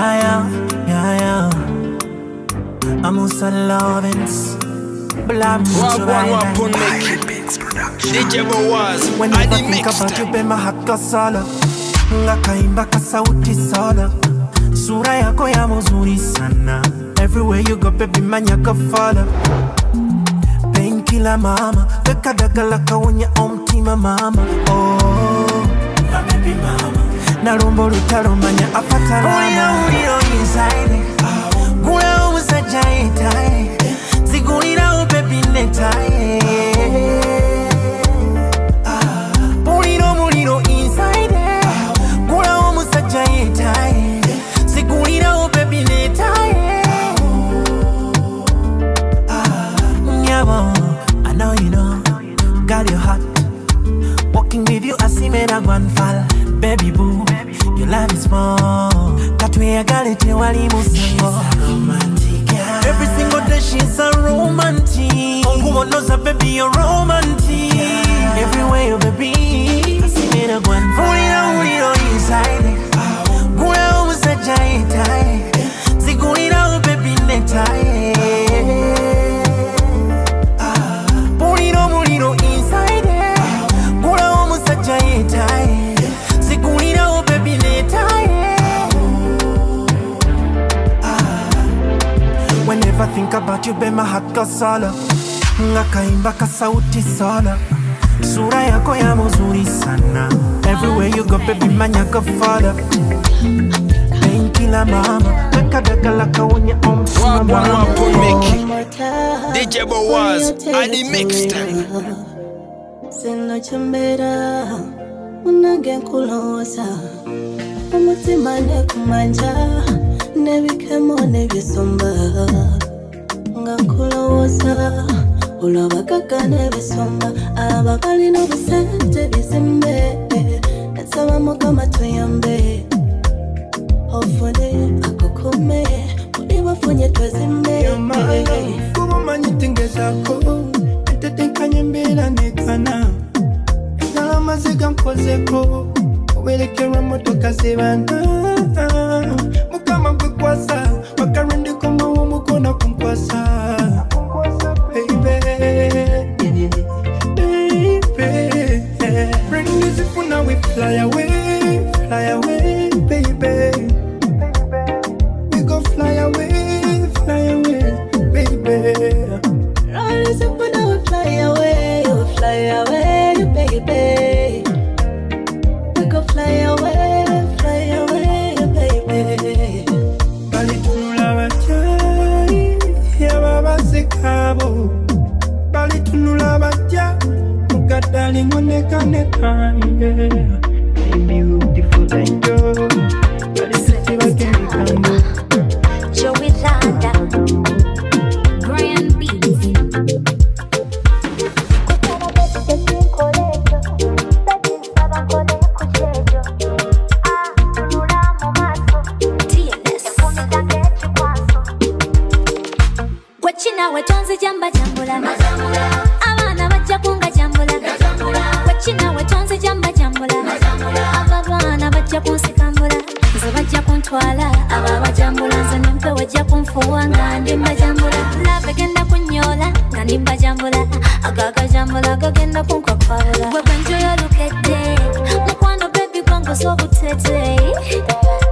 Yeah, yeah, yeah, yeah. I'm also loving Wap wap DJ Bowaz When I think about you bema haka sala. Ngakaimba kasauti sala. Sura yako ya muzuri sana. Everywhere you go baby manyaka fala Painkiller mama. Daka daka laka wenye omtima mama. Oh. My baby mama. Narumba olutalo manya apatalama. Ulira uliro inside. Gula omusajja yetaye. Zigulirawo bebi netaye. Pulira omuliro inside Gulawo omusajja yetaye zigulirawo bebi netaye Nyabo, I know you know Got your heart Walking with you, I see me one fall Baby boo, your love is more Katweyagale tewali musango Every single day she's a romantic. Ongubonoza baby you're romantic. Everywhere you baby. Kasimira gwan Fulira uliro inside. Gula umusajja yetaye Zigulirawo baby netaye ever think about you, be my heart kasala. Ngakaimba kasauti sana, sura yako ya muzuri sana. Everywhere you go, baby man, you go father. Mama, daka daka laka wenye omsimama. Umutima nekumanja nebikhemo nebisomba kulowooza olwabakaka n'ebisoma abakalina obusente bizimbe nasaba mukama tuyambe ofune akukome muli bafunye twezimbe. Kuba omanyi tingezaako entetekanya embeera negana nkozeko owerekerwa motoka zibana. Mukama gwekwasa bakalwendikomawo omukono kunkwasa ndakazwa kutetei eh?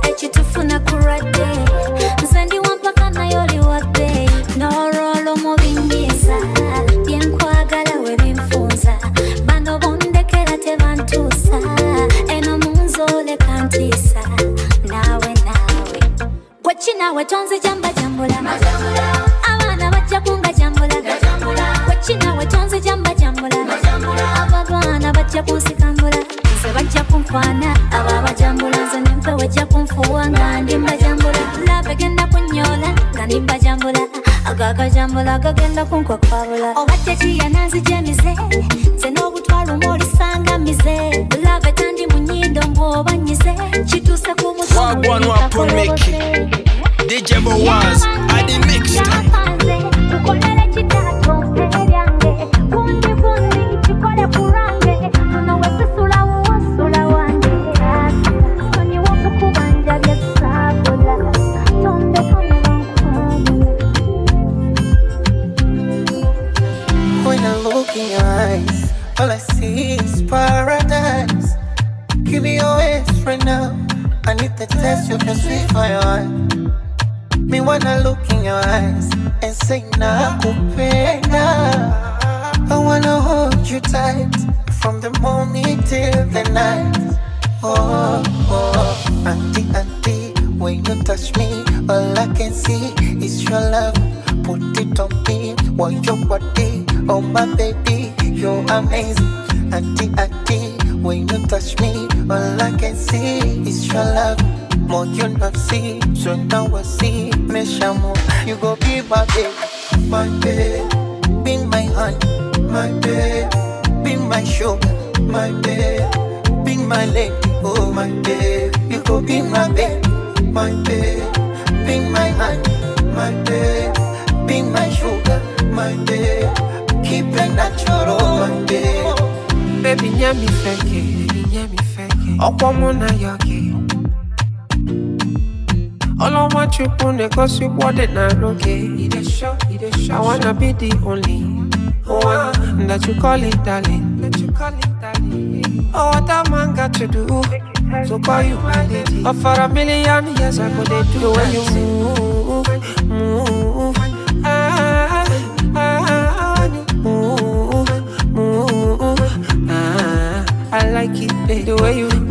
echitufuna kuradei nze ndiwampaka nayo liwadei ndoro lomubingiza byenkwagala webinfunza bano bondekera tebantusa eno munzole kantisa. Nawe nawe. Gwekinawe tonzija twana abo abajambula nze nempe wejja kunfuwa nga ndi mbajambula lava egenda kunyola. Nga ndi mbajambula ago agajambula gagenda kunkwakabula oba tekiyanaanzija emize nze n'obutwalumu olisanga mize lava etandi mu nyindo mbwoba nyize. Kituuse ku mutwagwanwa pulmik dj bowaz my lady, oh my babe. You go be my babe, my babe. Be my honey, my babe. Be my sugar, my babe. Keep it natural, oh, my babe. Baby, nyami feke, nyami feke. Ọ̀pọ̀ mú you yọ̀kì. Ọlọ́wọ́ chukwu na-egosi wọdị na n'oge. I wanna be the only one that you call it darling. That you call it Oh, what a man got to do. So call you my lady. But for a million years, I go they do when you move, move. Ah, ah, when you move, move. Ah, I like it, the way you.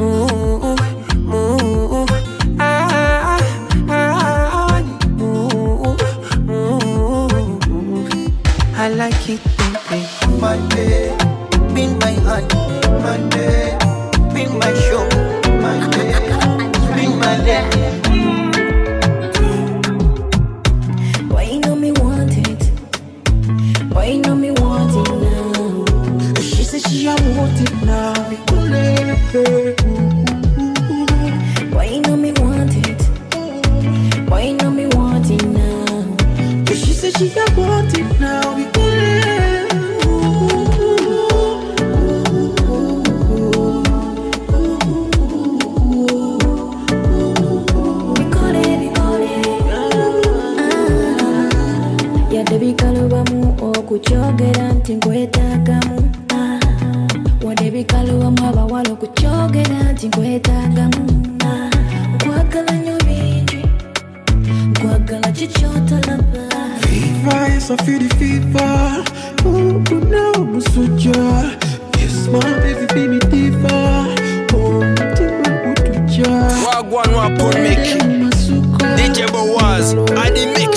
Road Make. DJ Boaz, I the mix.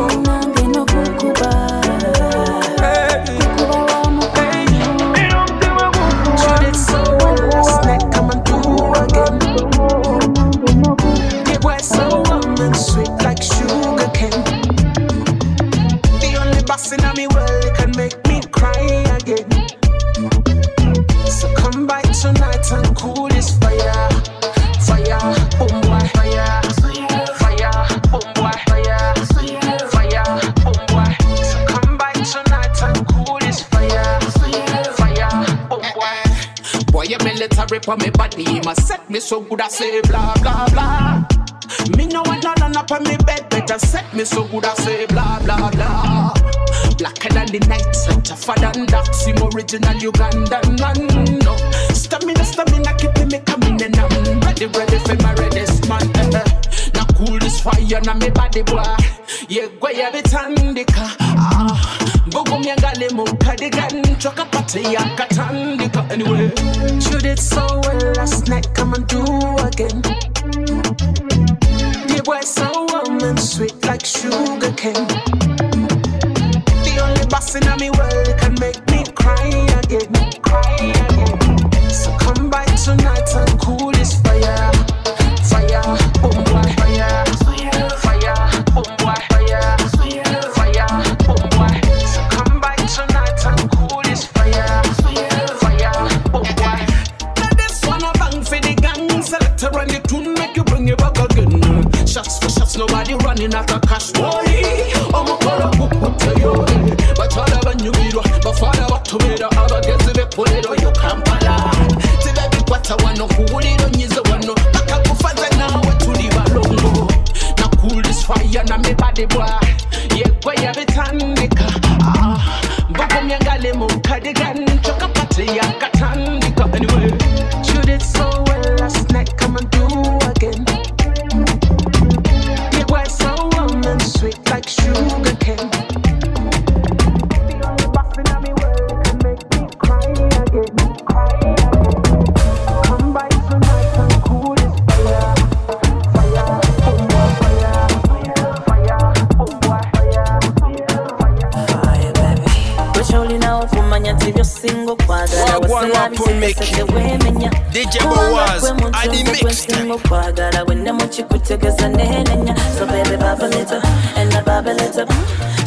military for me body. He must set me so good I say blah blah blah. Me no want no run up on me bed, better set me so good I say blah blah blah. Blacker than the night, tougher than that. Sim original Ugandan man. No, stamina, stamina, keeping me coming and I'm ready, ready for my readest man. Eh. Now cool this fire na me body boy. Yeah, go ya bitandika. Ah, mukadigan. Choka pate ya katandika. Anyway, you did so well last night. Come and do again. The boy so warm and sweet like sugar cane. The only boss in me world can make me cry again. Cry again. So come by tonight and cool shots, running out of cash. Boy, I'm a call up, what tell you? Bachala banyumirwa, bafana batumira abagezi b'epuliro yo Kampala. Tibabi kwata wano kuwuliro nyize wano bakakufaza nawe tuli balongo. Na cool this fire na me body boy. Yegwe yabitandika. Ah, mbugumya ngale mu cardigan. Choka pate yakatandika. Anyway, you did so well last night, come and do sweet like sugar okwagala Wagwan wasala Wapo Mickey. bitekeseke weemenya DJ Kubanga Boaz, gwe muntu Adi nze Mix. gwensinga okwagala wenne mukikutegeza neenenya so bebe babaleta ena babaleta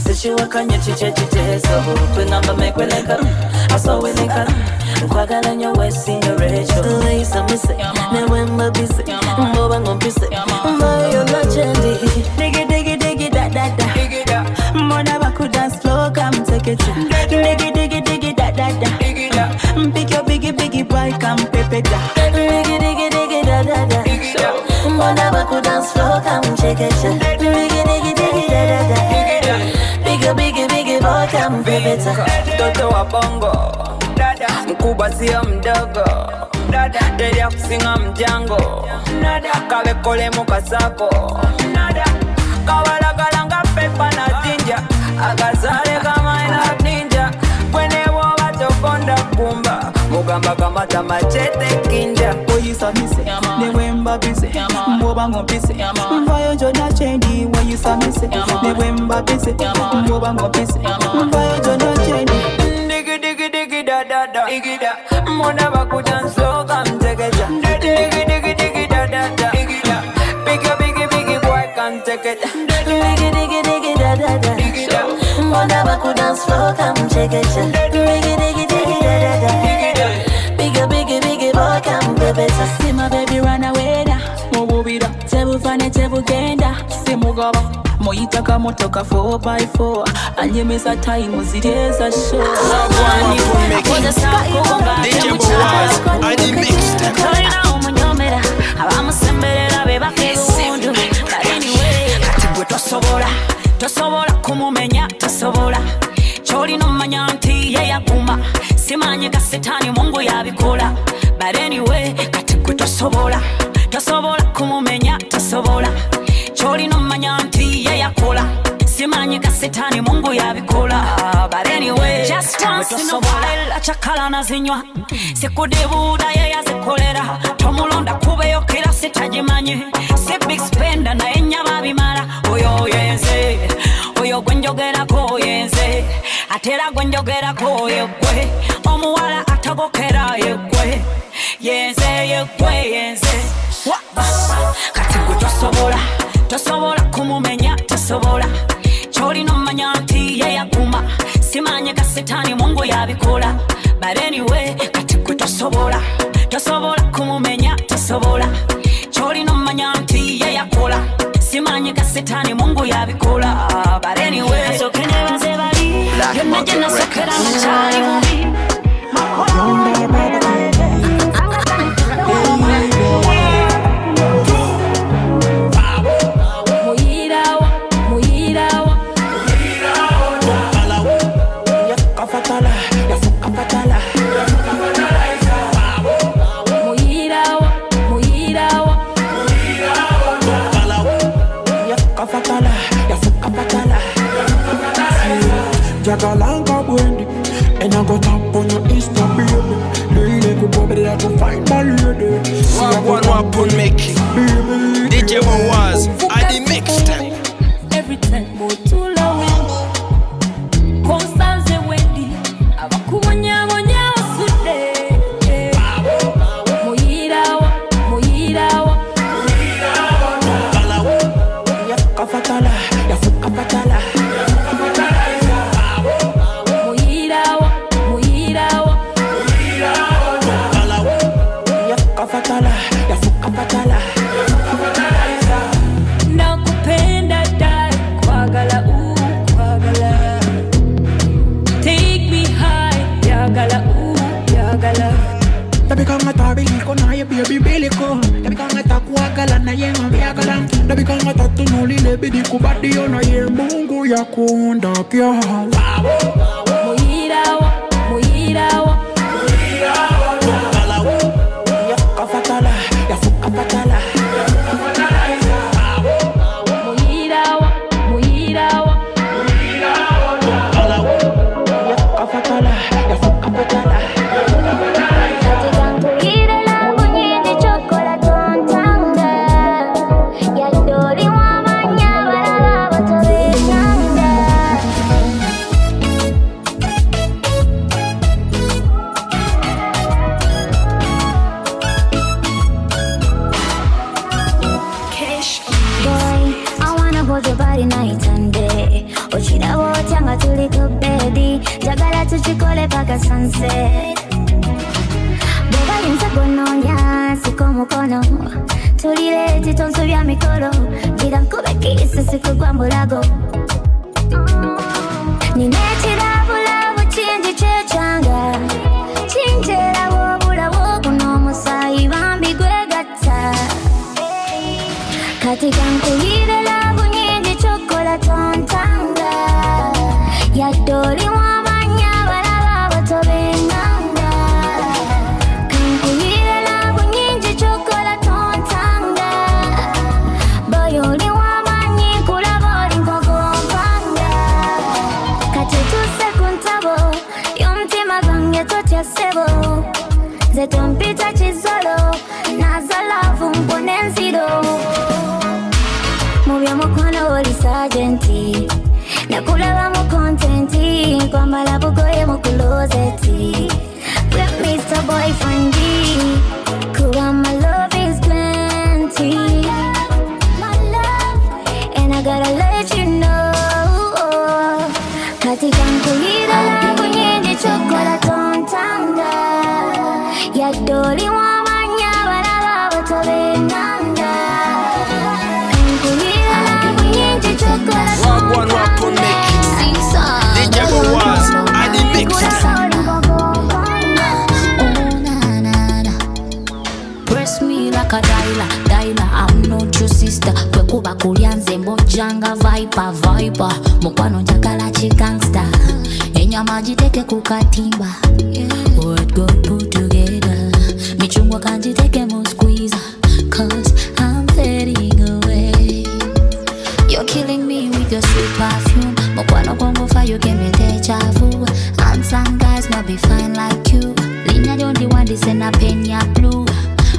sikiwakanya kiki ekiteeso kwengamba mekweleka asoweleka nkwagala nnyo wesinga recho leisamise newembabise mboba ngompise mbayo nacendi digi digi digi da da da. Mbona bakudance flow kamteketa digi da da. Da Pick your biggie biggie boy come pepeta Digi digi digi da. Da da Mbona baku dance floor come check it Digi digi digi da da da. Pick your biggie biggie boy come pepeta mtoto wa bongo. Mkubwa sio mdogo. Teria kusinga mjango. Kabekolemu kasako kabalagala nga pepa na jinja akazale kamaina ninja. kwenewoba kumba mugamba kamata machete kinja. Oyisamise newembabise mboba ngompise mvayo jona chendi wayisamise newembabise mboba ngompise mvayo jona chendi. Digi digi digi da da da. Igida mona bakudanso kamtekeja digi digi digi da da da. Igida bigi bigi bigi boy can take it. Digi digi digi da Mbona baku dance floor come check it Digi digi digi da da da Bigger bigger bigger boy come pepeta See my baby run away da mububira tebufane tebugenda simugaba muyitaka motoka 4x4 anyemeza tayimu ziri eza DJ Boaz, Adi Mix. tolina omunyomera abamusemberera be bakirundu baliniwe kati gwe tosobola tosobola kumumenya tosobola. Kyolina omumanya nti yeyaguma simanyi ga sitaani mungu yabikola baleniwe kati gwe tosobola. Tosobola kumumenya tosobola. Kyolina omumanya nti ye simanyika sitaani mungu yabikola tosobolela cakala nazinywa sikudibuuda ye yazikolera tomulonda kubeyokera sitagimanyi si big spenda naye nyaba bimala oyo oyenze oyo gwenjogerako oyenze atera gwenjogerako yegwe. Omuwala atagokera yegwe. Yenze yegwe yenze. Kati gwe tosobola tosobola kumumenya tosobola. Kyolina omumanya nti ye yaguma simanyi ga sitaani mungu yabikola but anyway kati gwe tosobola. Tosobola kumumenya tosobola. Kyolina omumanya nti ye yakola simanyi ga sitaani mungu yabikola but anyway. Nasooke nebaze bali byonna gye nasokera mukyali bubi Tuchikole paka sunset. Beba yinza kunonya siko mukono. Tulire titonso bya mikolo. Gira nkube kisi sikugwa mbulago. Nina siete un solo naso love, un ponenziro. Muoviamo con lavori sagenti, ne culevamo contenti, in qua malapo cogliamo culosetti. Mbojjanga vibe mukwano njagala kigangsta enyama giteke ku katimba michungwa kanjiteke mu squeeze. Mokwano kwangu you give me be fine like you. linya lyondiwandisena the one this and a penya blue.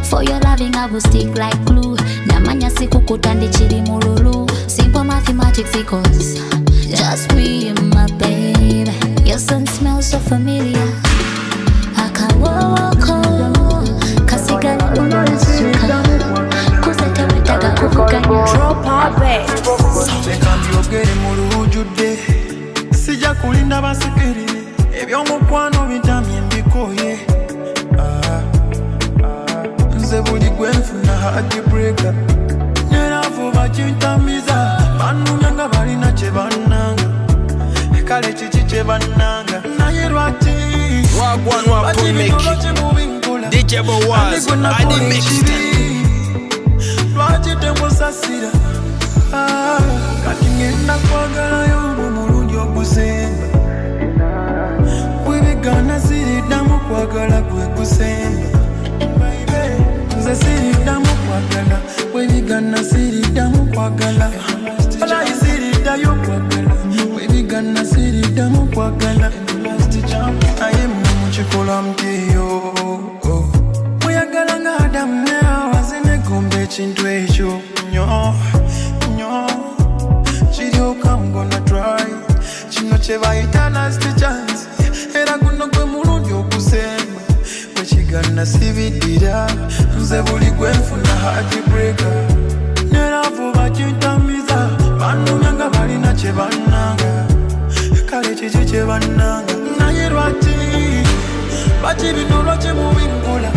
For your loving, I like glue. Namanya siku kutandi mululu. Just me and my baby. Your scent smells so familiar. I can't walk Akawoko kasigala unasuka kusetewetaga kuvuganya Drop our bed leka mbyogere mu lujjudde sijja kulinda basikiri ebyomukwano bitamye mbikoye Ah, ah. nze buli gwe nfuna on make bakibikolwa it. kyemubinkola DJ Boaz, I the mixtape. lwaki temusasira? Ah, kati ngenda kwagalayo mu mulundi ogusemba bwebigana siriddamu kwagala gwe gusemba. Nze siriddamu kwagala. Bwebigana siriddamu kwagala. Alayi siriddayo neddamu kwagala naye mwe mukikola mutiyo mweyagala nga adamu ne awaze negomba ekintu ekyo nyo. Nyo kiryoka mgona try. Kino kyebayita last chance. Era guno gwe mulundi oguseema bwekigana sibiddira nze buli gwenfuna hatibreaker ne lavo bakintamiza banumya nga balina kye bannanga chechechechevandanga nayerwati vachivinolwa chemuvinkula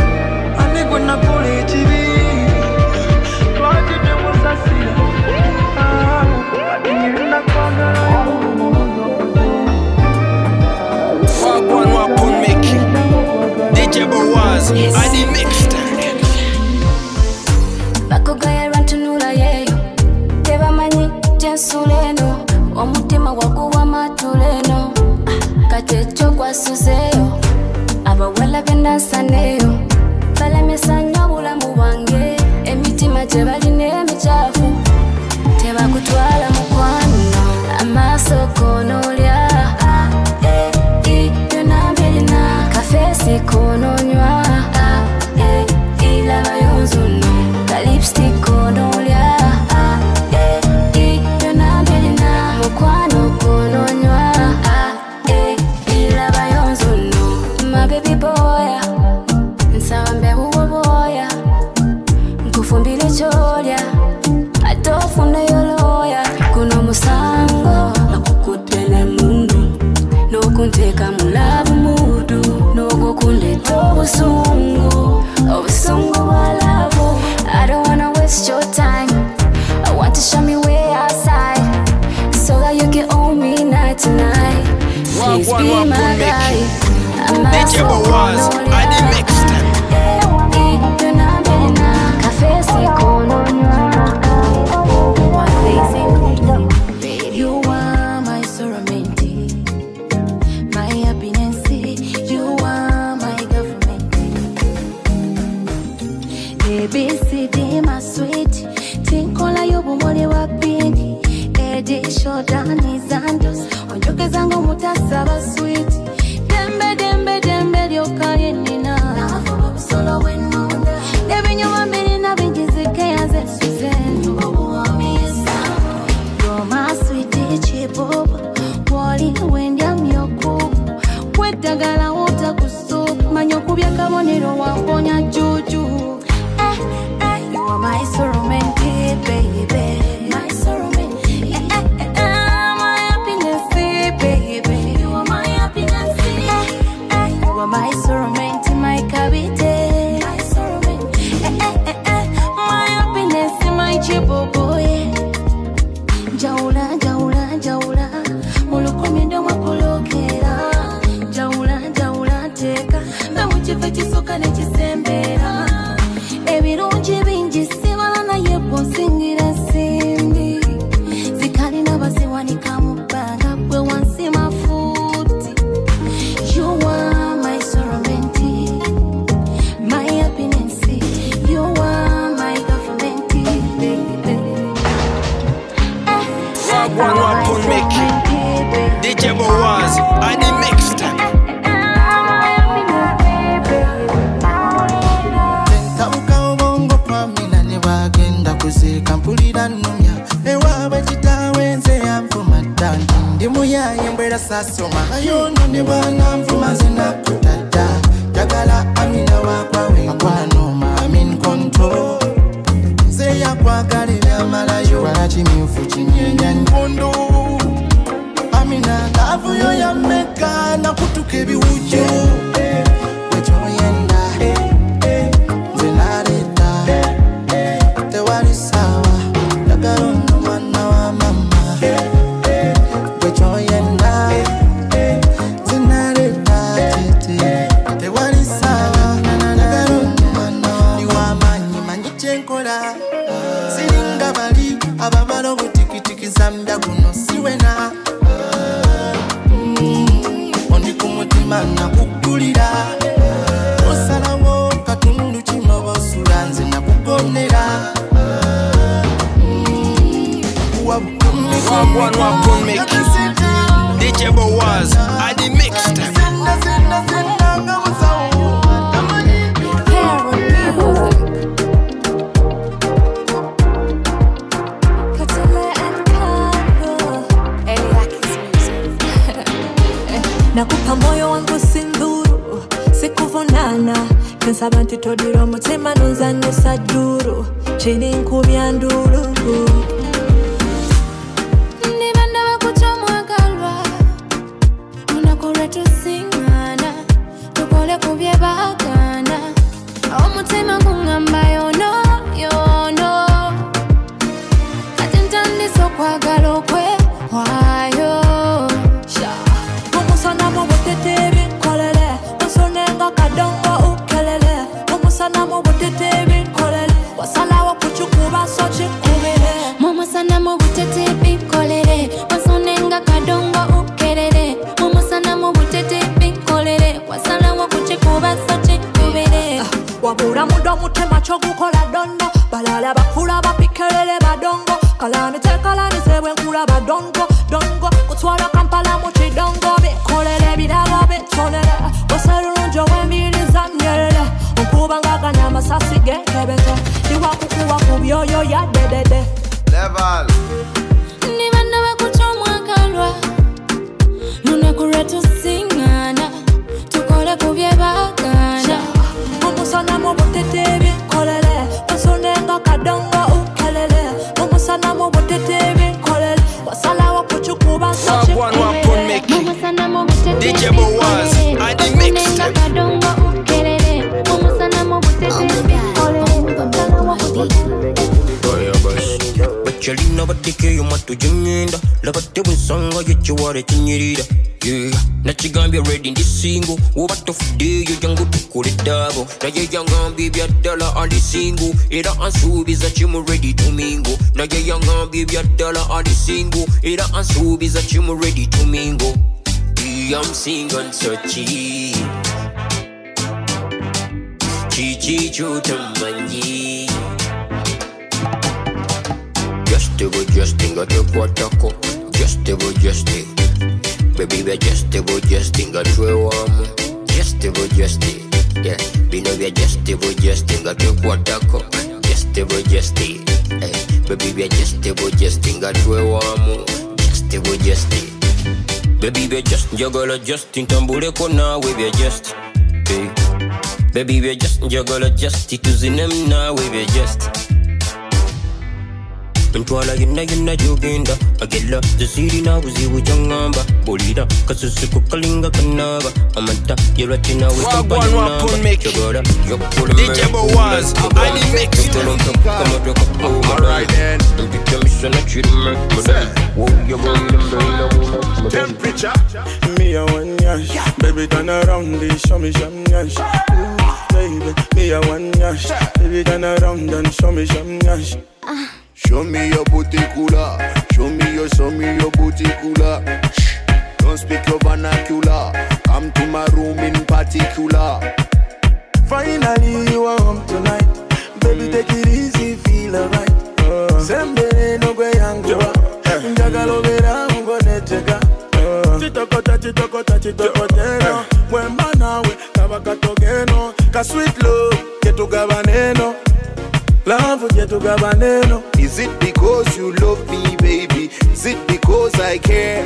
bwensanga yekiwala ekinyirira Yeah. nakigambye redi ndi singo woba tofuddeeyo jangu tukole eddaabo naye yangambye ebyaddala ali singo era ansuubiza kimu redi tumingo naye yangambye ebyaddala ali singo era ansuubiza kimu redi tumingo I'm single. So cheap. Kiki kyotamanyi Justable justing nga tekwatako Justable justing Baby bya justable justing nga twewamu Justable justing Yeah, bino bya justable justing nga tekwatako Justable justing hey, Baby bya justable justing nga twewamu Justable justing Baby bya just njagala just ntambuleko naawe bya just hey. Baby bya just njagala just tuzinemu naawe bya just ntwala yonna yonna gyogenda agella zesirina buzibu kyaŋŋamba bulira kasusuku kalinga kanaaba amata yelwaki nawe Wagwan Wapun make DJ Boaz, Ali mixed. Alright then. Temperature. Me a one yash, baby turn around, and show me some yash. Ooh, uh. Baby, me a one yash, baby turn around and show me some yash. Show me your booty cooler. Show me your, show me your booty cooler. Shh. Don't speak your vernacular. Come to my room in particular. Finally you are home tonight, baby take it easy, feel alright. Uh. Sembere no gwe yanguwa, njagala obera ngonetega. Uh. Chitokota chitokota chitokotero, mwemba nawe kaba katogeno, ka sweet love ketugaba neno. Love neno. Is it because you love me, baby? Is it because I care?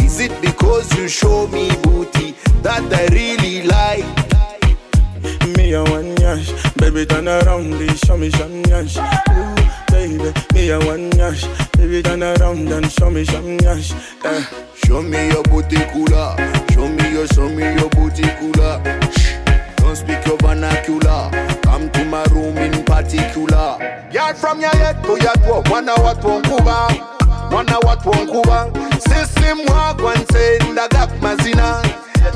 Is it because you show me booty that I really like? Me a one yash, baby turn around, and show me some yash. Ooh, baby, me a one yash, baby turn around and show me some yash. Eh. Show me your booty cooler. Show me your, show me your booty cooler. Don't speak your vernacular. Come to my room in particular. Yard from your head to your toe. Wanna what won't kuba Wanna what won't kuba System walk one say ndagak mazina.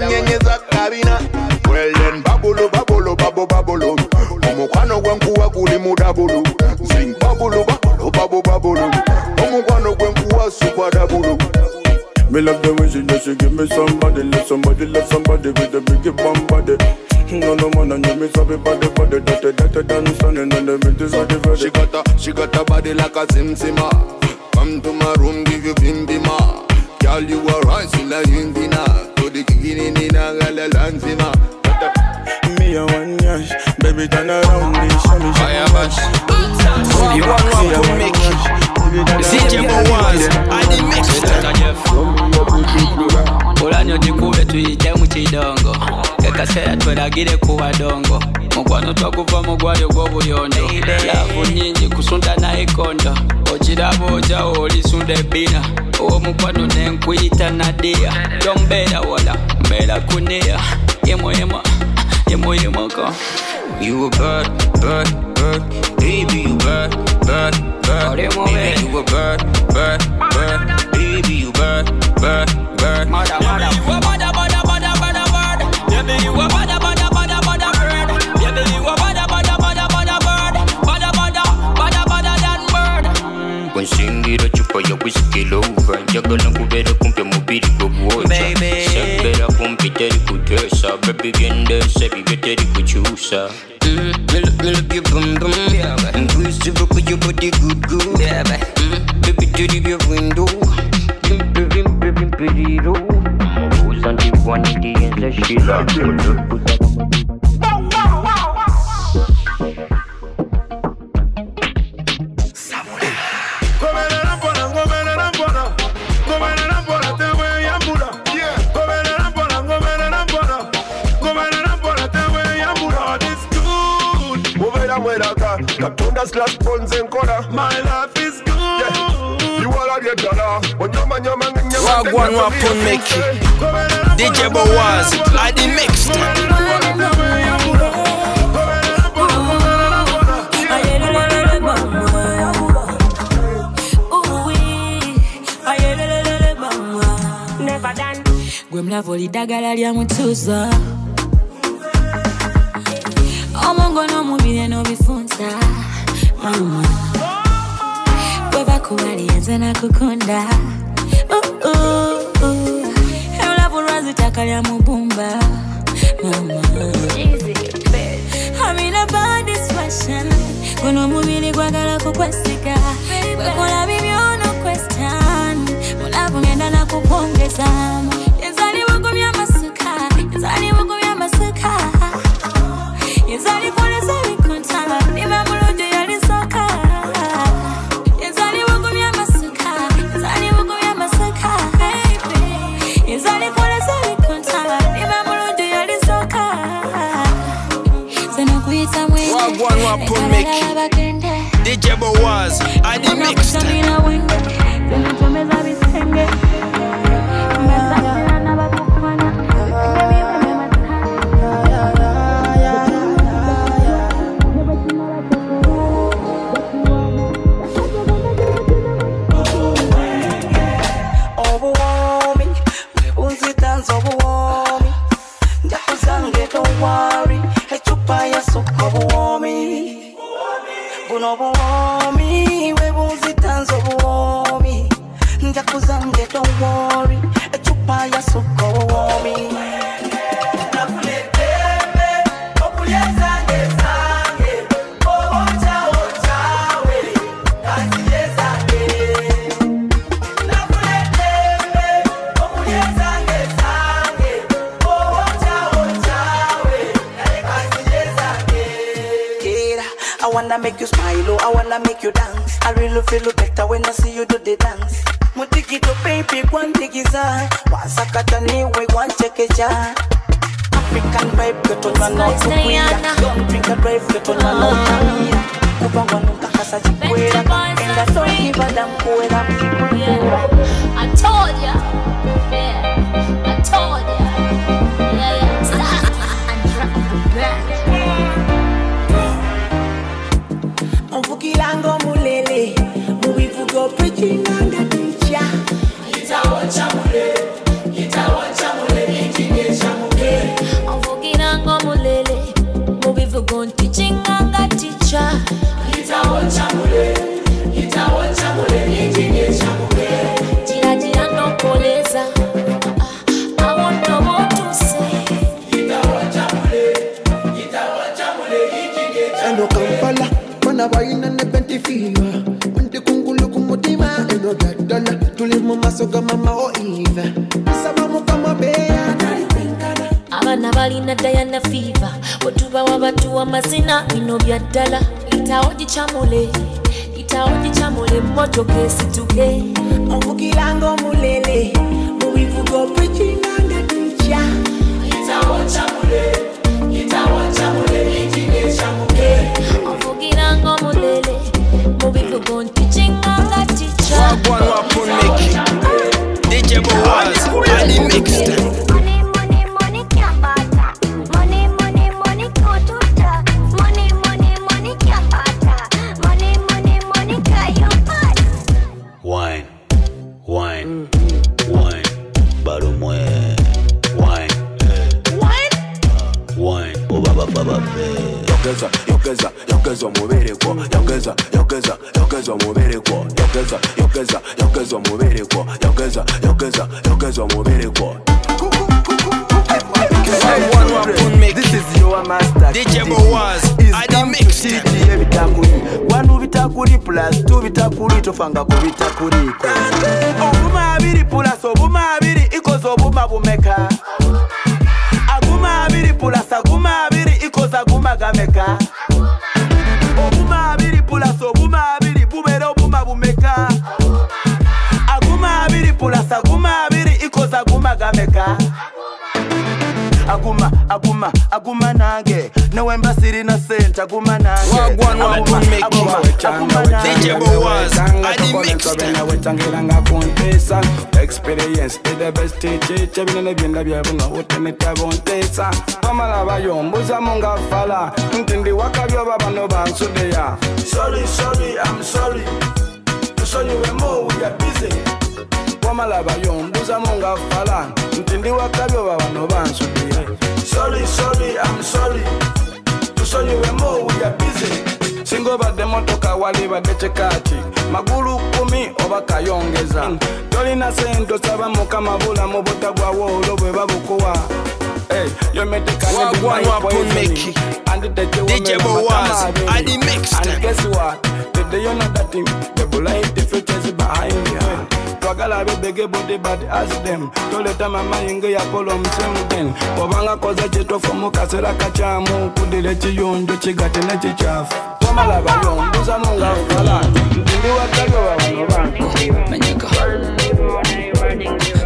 Nyenye za kabina. Well then babolo babolo babo babolo. Umukwano gwenkuwa guli mudabulu. Zing babolo babolo babo babolo. Umukwano gwenkuwa super dabulu. Me love the way she does, she give me somebody, love somebody, love somebody with a big bum body. No, no man, and you me sabi body, body, that, that, that, dance, and the beat is ready, ready. She got a, she got a body like a Zim Zima. Come to my room, give you bim bima. Girl, you are rising like Indina. To the beginning, in a gala lanzima. Me a one yash, baby turn around, and show me some yash. You want one to make DJ Boaz, Ali mixed. olanyo gikube tuyite mu kidongo kaseera tweragire ku badongo mukwano twakuva mu gwali ogw'obuyondo laavu nyingi kusunda naye kondo okiraba ojawo olisunda ebbina ow'omukwano nenkuyita nadia tombeera wala mbeera kuniya yemoyemo yemoyemoko You a bad, bad, bad, baby, you bad, bad, bad. Baby, you a bad, bad, bad, baby, you bad, bad, bad. Mother, mother, you a Baby, you a bada, bada, bada, bada, bird. Baby, you a bada, bada, bada, bada, bird. Bada, bada, bada, bada, than bird. Kunsingira chupa ya whisky lova njagala nkubera kumpe mubiri gogwoca sembera kumpi teri kutesa bebi byendesa bibyo teri kukyusa Mm, me look, me look your bum bum Inclusive of your body good good mm, Baby teri bya window Vimpe vimpe vimpe riro Mubuza ndi wani ndiyenza shira Goberera mpora, katonda slash ponze nkora. My life is good. You all are your dollar. Onyama nyama nyama. Wagwan Wapun Mickey. DJ Boaz, I the mixed. gwe mulavu lidagala lya mutuuza omongo n'omubiri n'obifunza mama. Gwe bakuba liyenze lwazitaka lya mubumba mama. I'm in a bad discussion guno omubiri gwagala kukwesiga gwekola bibyono question chamole nitaoji chamole moto kesituke ovukilango kubaleka akuma akuma akuma nange nowemba sirina sent akuma nangewetangira ngakuntesa experience idebesticice binene byenda byebuno utenitabuntesa bamala bayombuzamu ngafala nti ndi wakabyoba bano bansudeya Sorry, sorry, I'm sorry. Sorry, we're more, we are busy. Wamala bayombuzamu nga fala nti ndi wakabyoba bano bansudeya sorry sorry i'm sorry. Tusonyiwemu we are busy. Singa obadde motoka wali badde kikati magulu kumi oba kayongeza. Tolina sente osaba mukama bulamu butagwawo olwo bwe babukuwa. And guess what? Today you know that him, the bullet the futures behind you. Twagala bebege body bad as them toleta mamayinga yakola omusemu then obanga koza kyetofu mu kaseera kakyamu kudira ekiyonjo kigate nekikyafu wamala bayombuzamu nga nti ndi wagali obabano bantu Menyeka.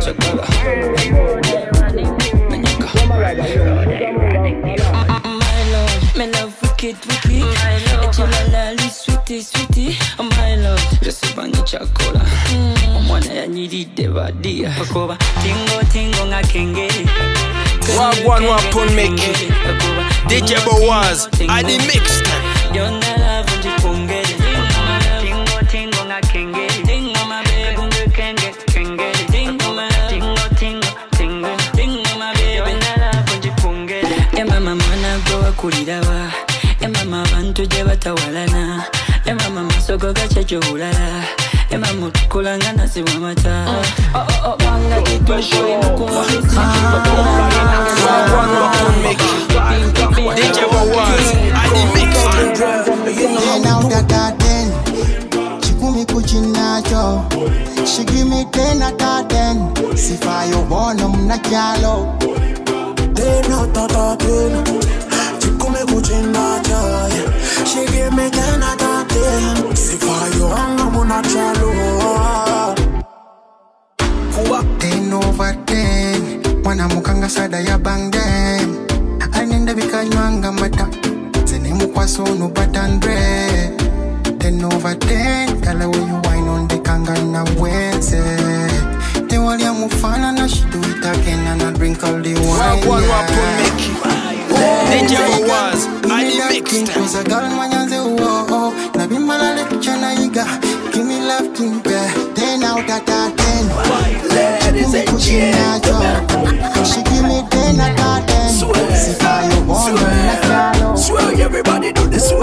Shakala. Menyeka. My lord, me love wicked, wicked. Ekilalali sweetie, sweetie, my love. Tusibanye chakula. Mm. Mwana ya nyiride badia Pakoba tingo tingo nga kengere Wagwan wapon meki DJ Bowaz Adi Mix Yonda love njipongere Tingo tingo nga kenge Tingo tingo tingo tingo. Tingo Emama mwana gwa kulirawa Emama bantu je batawalana. Emama masogo gakye gyobulala. Emama otukula nga nasibwa amata. Oh, oh, oh, banga kitukoye mukumulisi. Wagwan wapun Mickey. DJ Boaz, Ali mixed. Ten out of that ten. Chikumi kuchinacho. She give me ten out of ten. Sifa yo bono mnakyalo. Ten out of that ten. Chikumi kuchinacho. She give me of ten. Sifa yo anga muna chalo. Ten over ten. Mwanamukanga sada ya bang them. Anenda bikanywanga mata. Zene mukwaso no batandre. Ten over ten. Kala when you wine on the kanga na wense. Te walia mufana na she do it again and I drink all the wine. Wagwan yeah. Mickey. DJ Boaz, Ali mixed. King was a girl manyanze uo oh Na bimala lecture na iga Give me love king bear Ten out of that ten Ladies and gents She give me ten out of ten Sifa yo bono na kyalo Swag, everybody do this swag.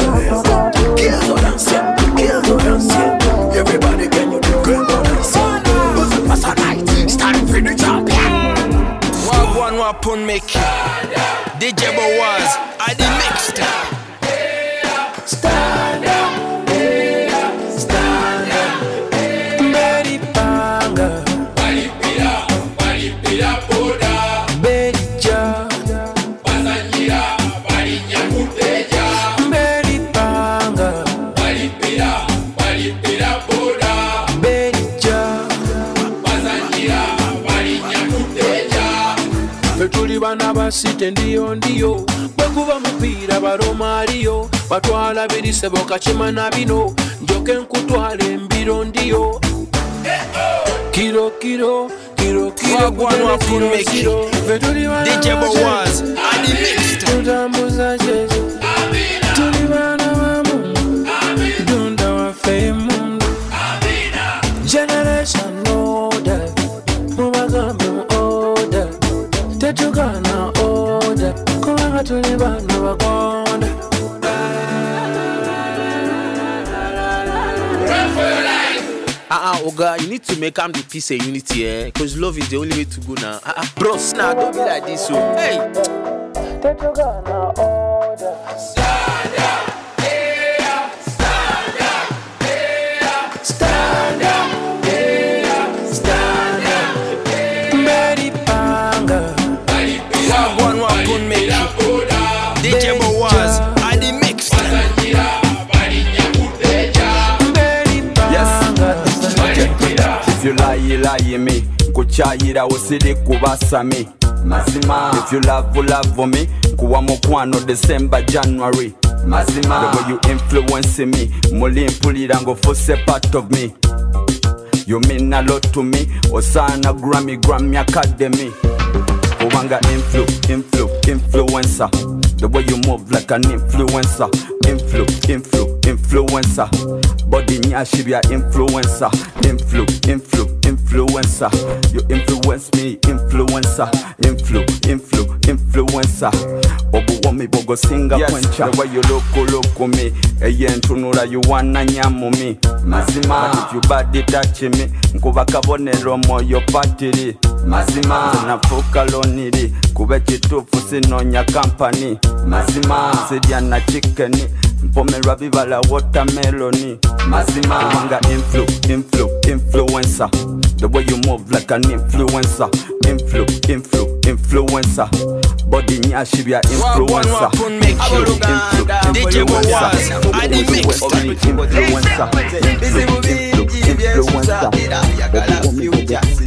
Kill the dance, yeah. kill the dance. yeah. Everybody can you do kill the dance. yeah. Buzz pass a night, start for the job. yeah. Wagwan wapun Mickey. DJ I Ali mixed. wansi tendiyo ndiyo. Bwe guba mupiira baloma aliyo batwala biri sebo kakima na bino. Njoke nkutwala embiro ndiyo. Kiro kiro kiro kirokuterekirokiro fetuli banaotambuza jesu. Tuli bana bakonda Uh-uh, Oga, you need to make am the peace and unity, eh? Because love is the only way to go now. Uh-uh, bros, nah, don't be like this, so. Hey! tetukana order me. Nkukyayira osiri kubasami mazima. If you love love me nkuwa mukwano december january. Mazima. The way you influence me muli mpulira ng'ofuuse part of me. You mean a lot to me osaana grammy grammy academy. Kubanga influ influ influencer. The way you move like an influencer. Influ influ influencer. Body nyashi bya influencer. Influ influ influencer. You influence me influencer. Influ influ influencer. Obuwomi bogosinga yes, kwenca the way you look look me. Eyentunula you wanna nyamu me. Mazima. But if you body touch me nkuba kabonero moyo patiri mazima. Nafuuka loniri kuba ekituufu sinoonya kampani mazima. Sirya na chikeni Mpomera viva la watermelon Mazima Mwanga influ, influ, influencer The way you move like an influencer Influ, influ, influencer Body nyashi vya influencer Influ, influ, influencer Only influencer Influ, influ, influencer Baby woman,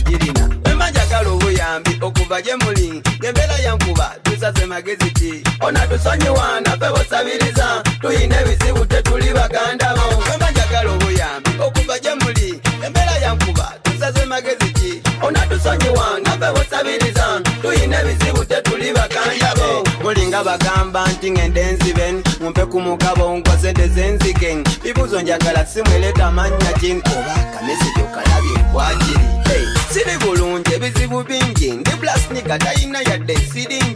baby woman Mema jagalo woyambi okuva jemuli Gebela influencer. musaze magezi ki ona tusonyiwa naffe bosabiriza. Tulina ebizibu tetuli bagandabo bamba njagala obuyambi okuva gye muli embeera yankuba tusaze magezi ki ona tusonyiwa naffe bosabiriza. Tulina ebizibu tetuli bagandabo bulinga bagamba nti ngenda enzibe mumpe ku mugabo nkwa sente zenzige bibuzo njagala simwereta mannya kinkoba kamesigi okalabye kwagiri siri bulungi ebizibu bingi. Ndi blasnika tayina yadde siringi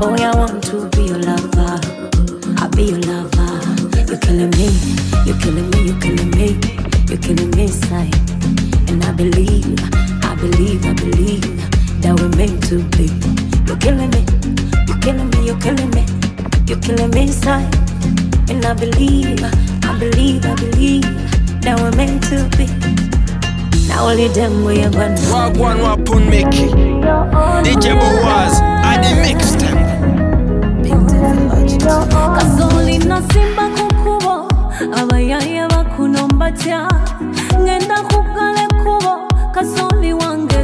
Boy, I want to be your lover. I'll be your lover. You're killing me, you're killing me, you're killing me, you're killing me inside. And I believe, I believe, I believe that we're meant to be. You're killing me, you're killing me, you're killing me, you're killing me inside. And I believe, I believe, I believe that we're meant to be. Now only them we are gonna Wagwan wa Pumeki. DJ Boaz, Ali Mixed. Kasoli nasimba kukubo abayaya bakunomba tya ngenda kugala ekkubo kasoli wange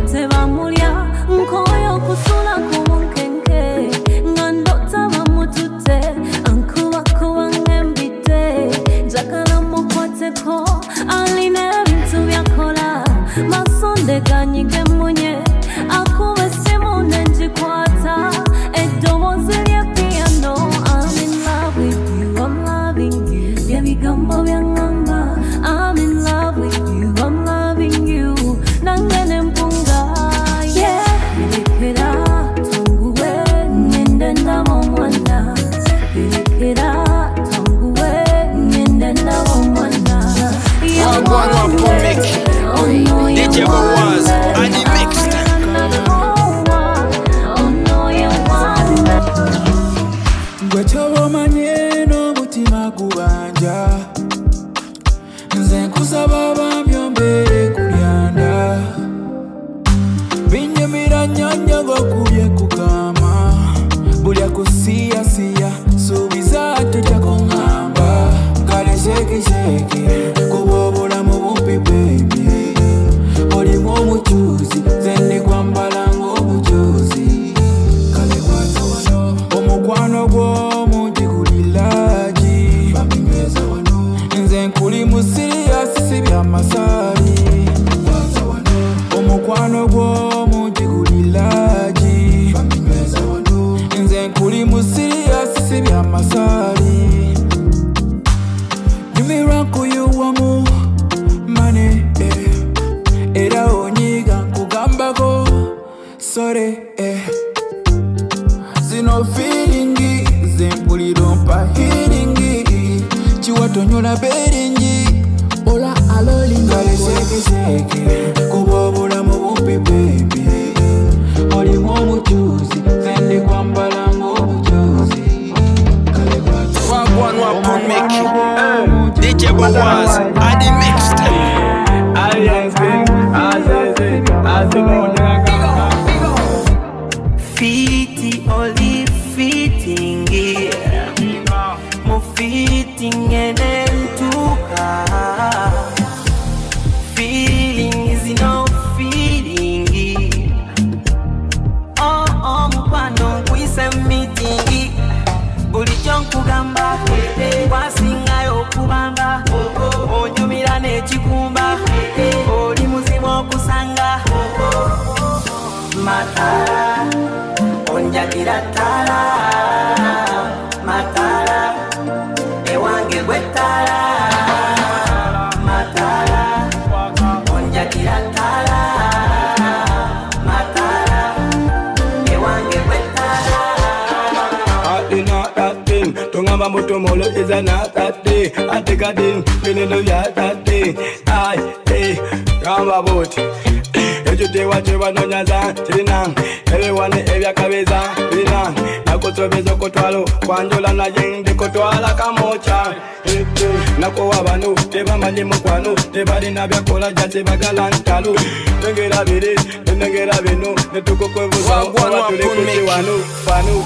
watonyola beringi ola alolingalesekeseke kuba obulamu bumpi bebi olimu omukyuzi zendi kwambala ngaomukyuzi wagwanwakomeki eh, dj bowas adimi matala onjagiratala matala ewange gwetala matala onjagiratala matala ewange gwetala tongamba moto molo eza na tate atekadin binelo ya tate ai eh, e kamba boti boat. ekyo wachewa nonyaza kirina. Ebiwane ebyakabeza birina nakusobeza okutwalo kwanjula naye ndikutwala kamoca nakowa bano tebamanyi mukwano tebalina byakola jasebagala ntalo tengera biri nenengera bino netukukwebuza tulikuki wano fano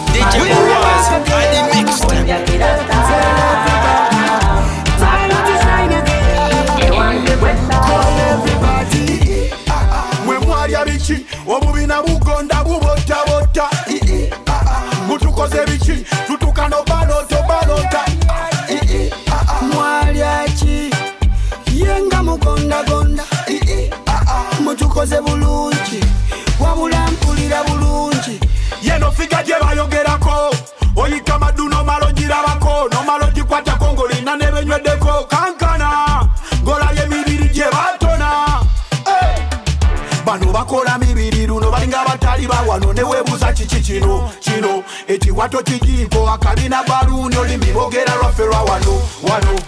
obubina bugonda bubotabota mutukoze biki? Tutukano balota ekiwato kigiiko akabina baluuni olimi boogera lwaffe lwa wano. Wano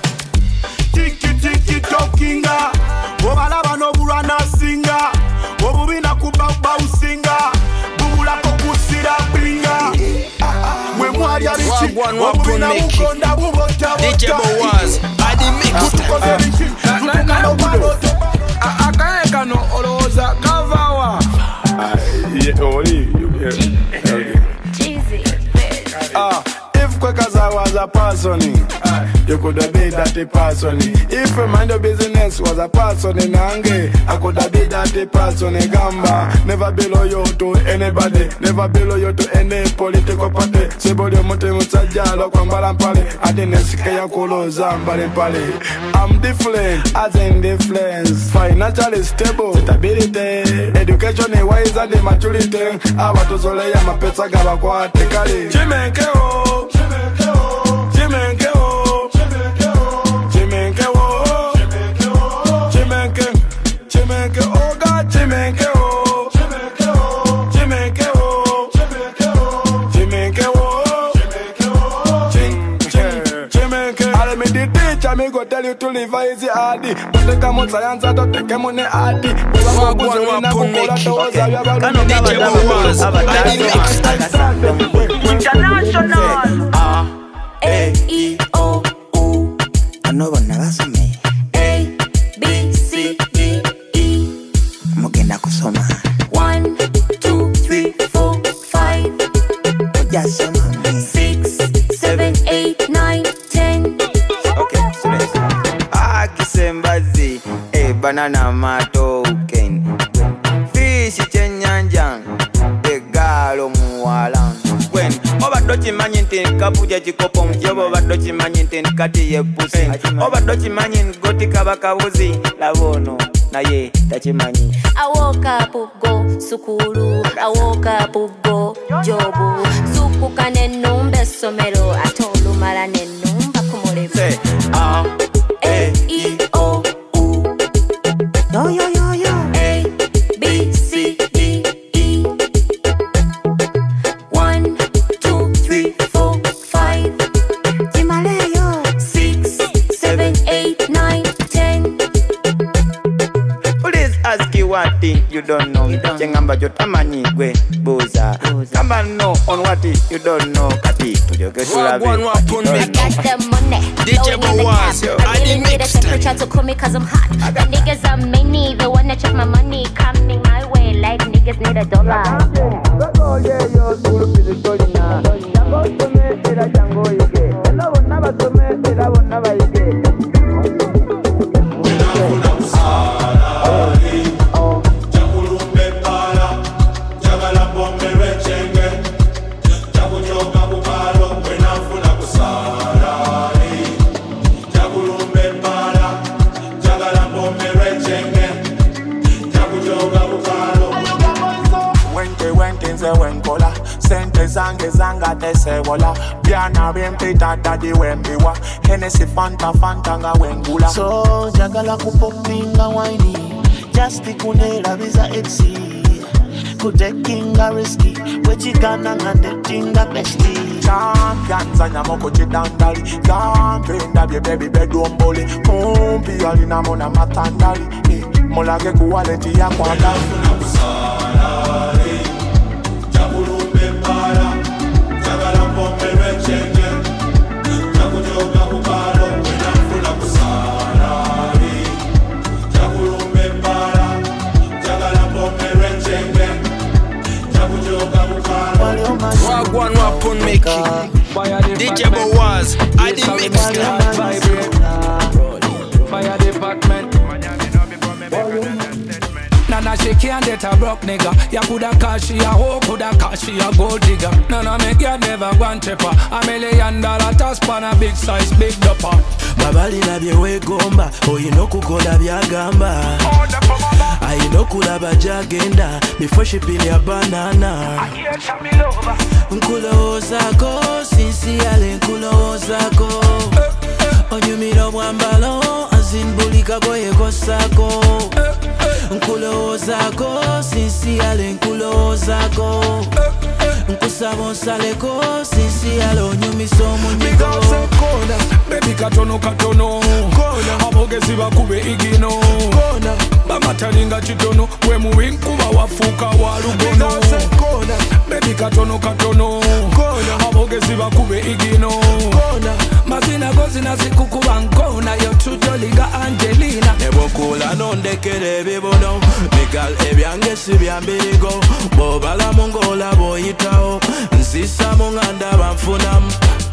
tikitiki tokinga. Obalaba n'obulwanasinga obubina kubabausinga bubulako kusira binga mwe mwalya biki obubina bukonda bubotabota biki tutukano balota akaye kano olowooza kavawa. Ah, Oli oh, la paz, ni. You could have been that person. If a mind of business was a person in Ange, I could have been that person in Gamba. Never be loyal to anybody, never be loyal to any political party. Sebodi muti musajjalo kwambala mpale, ati nesike yakuloza mbale mpale. I'm different, as in difference. Financially stable, stability, education wise and maturity. Abatuzoleya mapesa gabakwate kale. Chimenkeo, chimenkeo, chimenkeo, the teacher me go tell you to live easy hardy. But take a month science to take a money hardy. Beba mabuzi wina kukola toza ya balu. DJ Boaz, International. A, E, I, amatooke fiisi kyennyanja eggaala omuwala gwen obadde okimanyi nti nkapu gyekikopo mukiyoba obadde okimanyi nti nkati yepusi obadde okimanyi ngoti kabakabuzi laba ono naye takimanyi. Awookapugo sukulu. Awookapugo jobu. Sukuka nennumba essomero ato me cause I'm hot. Zanga tesewola byana byempita dadi wembiwa henesi fanta fanta nga wengula. So njagala kupoppinga waini jasti kunerabiza exi kutekinga riski wekigana nga ndetinga besti champyanzanyamo ku kidandali gampe ndabye bebi bedombole kumpi alinamu namatandali Eh, mulage ku waleti yakwagali Wagwan Wapun Mickey. DJ Boaz, I the mixtape. Fire department. Nana she can't get a broke nigga. Ya coulda call she a hoe, coulda call she a gold digger. Nana me girl never one tripper. A million dollar toss pan a big size, big dupper. babalina bye weegomba olina okukola byagamba ayina okulaba gyagenda before shipping ya banana. Nkulowoozaako sinsiyale nkulowoozaako onyumira obwambalo azin buli kagoye kossaako nkulowoozaako sinsiyale nkulowoozaako nkusaba onsaleko sinsiyale onyumisa omunyigo kona bebi katono katono kona abogezi bakube igino kona bamatalinga kitono gwe mubi nkuba wafuuka wa lugono kona bebi katono katono kona abogezi bakube igino kona mazina go zinazikukuba nkona yotutoliga angelina. Nebwokula nondekera ebibuno migal ebyange si byambirigo bwobalamu ng'olaba oyitawo yawo nzisa munganda bamfunamu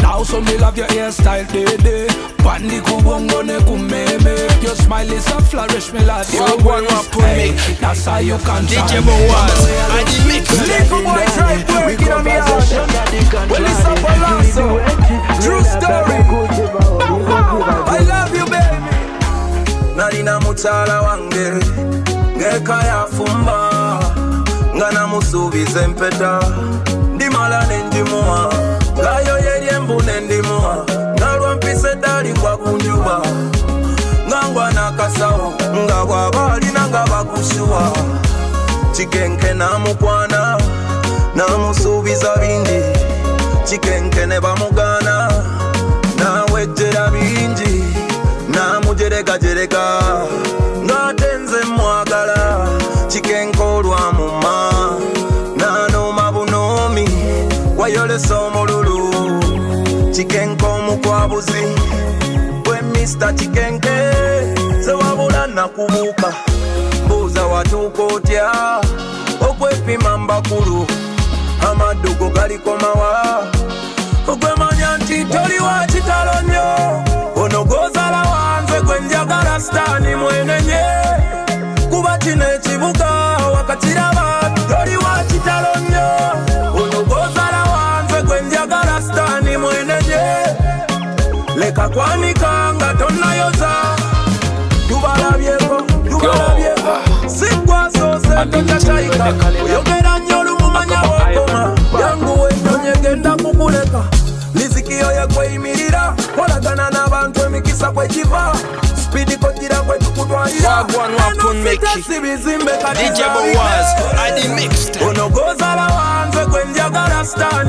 Also me love your hairstyle, baby. Bandi kubongone kumeme Your smile is a flourish, me love your one up to me? That's how you can DJ Boaz, I did mix Lico boy try work in on me out. Well it's a palazzo. True story. I love you baby. Nalina muchala wange. Ngeka ya fumba. Ngana musubize mpeta ndimala nendimuwa ngayo yeryembu nendimuwa nga lwampisa eddaali ngwa ku njuba nga ngwa n'akasawo nga bw'aba alina nga bakusuwa kikenke n'amukwana n'amusuubiza bingi kikenke ne bamugaana nawejjera bingi namujeregajerega ng'ate wayolesa omululu kikenke omukwabuzi bwe mr kikenke zewabula nakubuuka mbuuza watuuka otya okwepima mbakulu amaddugo galikomawa ogwemanya nti toli wa kitalo nnyo ono gozala wanze gwe njagala sitaani mwenenye kuba kino ekibuga wakakiraba toli wa kitalo nnyo takwanikanga tonayoza. Tubalabyeko tubalabyeko sigwasoose totatayika oyogera nnyo olumumanya wakoma yangu wentonye genda kukuleka. Lizikiyo yakweyimirira kolagana n'abantu emikisa kwekiva onogozala wanze gwenjagala stani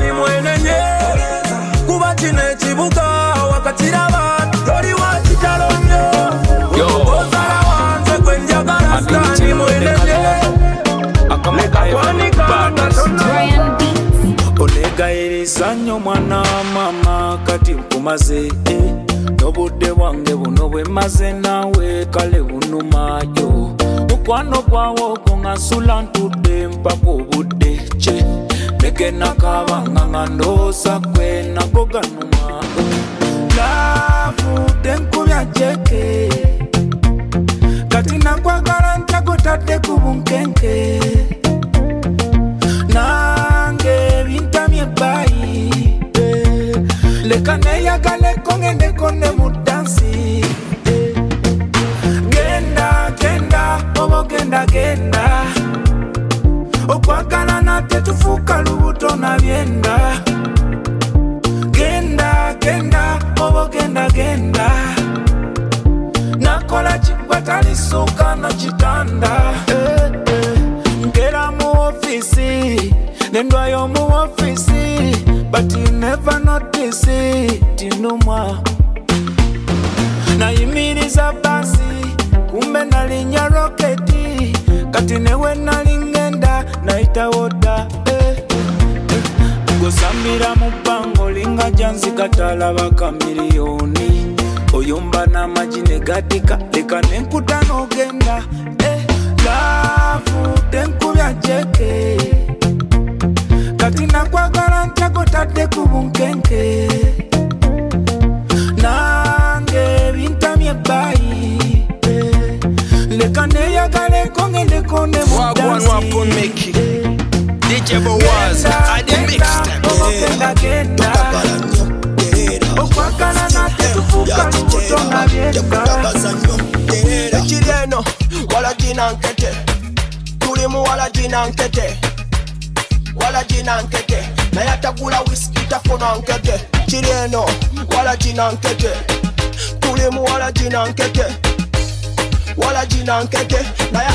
nnyo mwana mama kati nkumaze eh. n'obudde bwange buno bwe maze naawe kale bunumayo mukwano gwawo ogwo nga nsula ntudde mpaka obudde kye negenakabanga nga ndoosa gwe nago ganuma laavu tenkubya jeke. Kati nakwagala ntagotadde ku bunkenke. Nange bintamye ebbayi. Leka neyagaleko ngendeko ne mu dansi eh. genda genda oba genda genda okwagalana tetufuuka lubuto na byenda genda genda oba genda genda nakola kigwatalisuuka na kitanda eh, eh. nkera mu ofisi nendwayo mu ofisi but you never notice tinumwa nayimiriza basi kumbe nalinya roketi kati newe nali ngenda nayitawo dda eh, eh. gusambira mu bbango linga janzikatalaba kamiliyoni oyomba n'amagi negatika leka nenkuta n'ogenda eh, laavu tenkubya jeke kati nakwagala kante Nange ku bunkenke. Nange bintamye canen leka neyagaleko ngendeko ne What was putting Did ever was i did mix Got Walagina kante Tú le walagina kante wala jina nkeke naye wiski tafuna nkeke kiri wala jina nkeke tulimu wala jina nkeke wala jina nkeke naye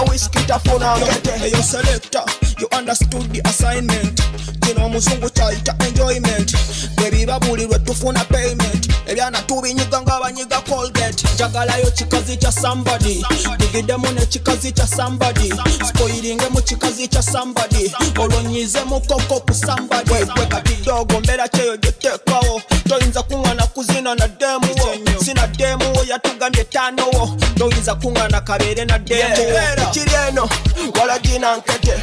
wiski tafuna nkeke eyo selekta you understood the assignment. Kino omuzungu kyayita enjoyment. Bwebibabulirwe tufuna payment. Ebyana tubinyiga ng'abanyiga colgate. Njagalayo kikazi kya somebody. Digiddemu nekikazi kya somebody. Spoilinge mu kikazi kya somebody. Olonyize mu koko ku somebody. Gwe kati dogo mbeera kyeyo gyeteekawo toyinza kuŋŋana kuzina na demuwo sina demuwo yatugambye tanowo toyinza kuŋŋana kabeere na demuwo ekiri eno wala gina nkete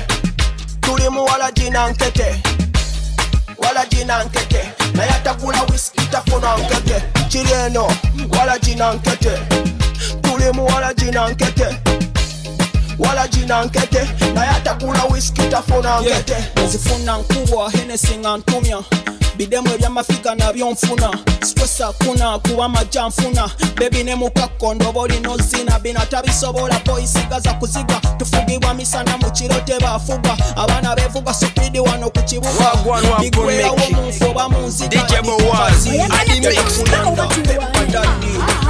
tuli mu wala gina nkete wala gina nkete naye atagula wisiki tafuna nkete kiri eno wala gina nkete tuli mu wala gina nkete wala gina nkete naye atagula wisiki tafuna nkete nzifuna nkubwa henesi nga ntumya bidemu ebyamafiga nabyo nfuna stress akuna kuba amajja nfuna bebi ne mukakko ndoba olina ozina bina tabisobola boyisigaza kuziga. Tufugibwa misana mu kiro tebafugwa abaana bevuga supidi wano ku kibuga Wagwan Wapon bigwerawo Mickey. munfu oba munzika DJ Boaz, I the mixtape.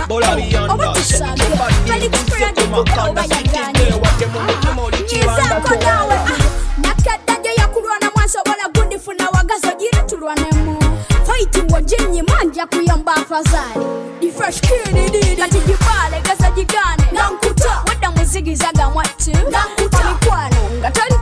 bola biyanda oba tusage bali kukola gikuka oba yaganye nyizaako naawe nakaddajo yakulwana mwasobola gundifuna wagazo gira tulwanemu naitwa jenye manja kuyamba afadhali. Natijibale gazajigane nankuta. Weda muzigizaga mwati. Namikwano ngatani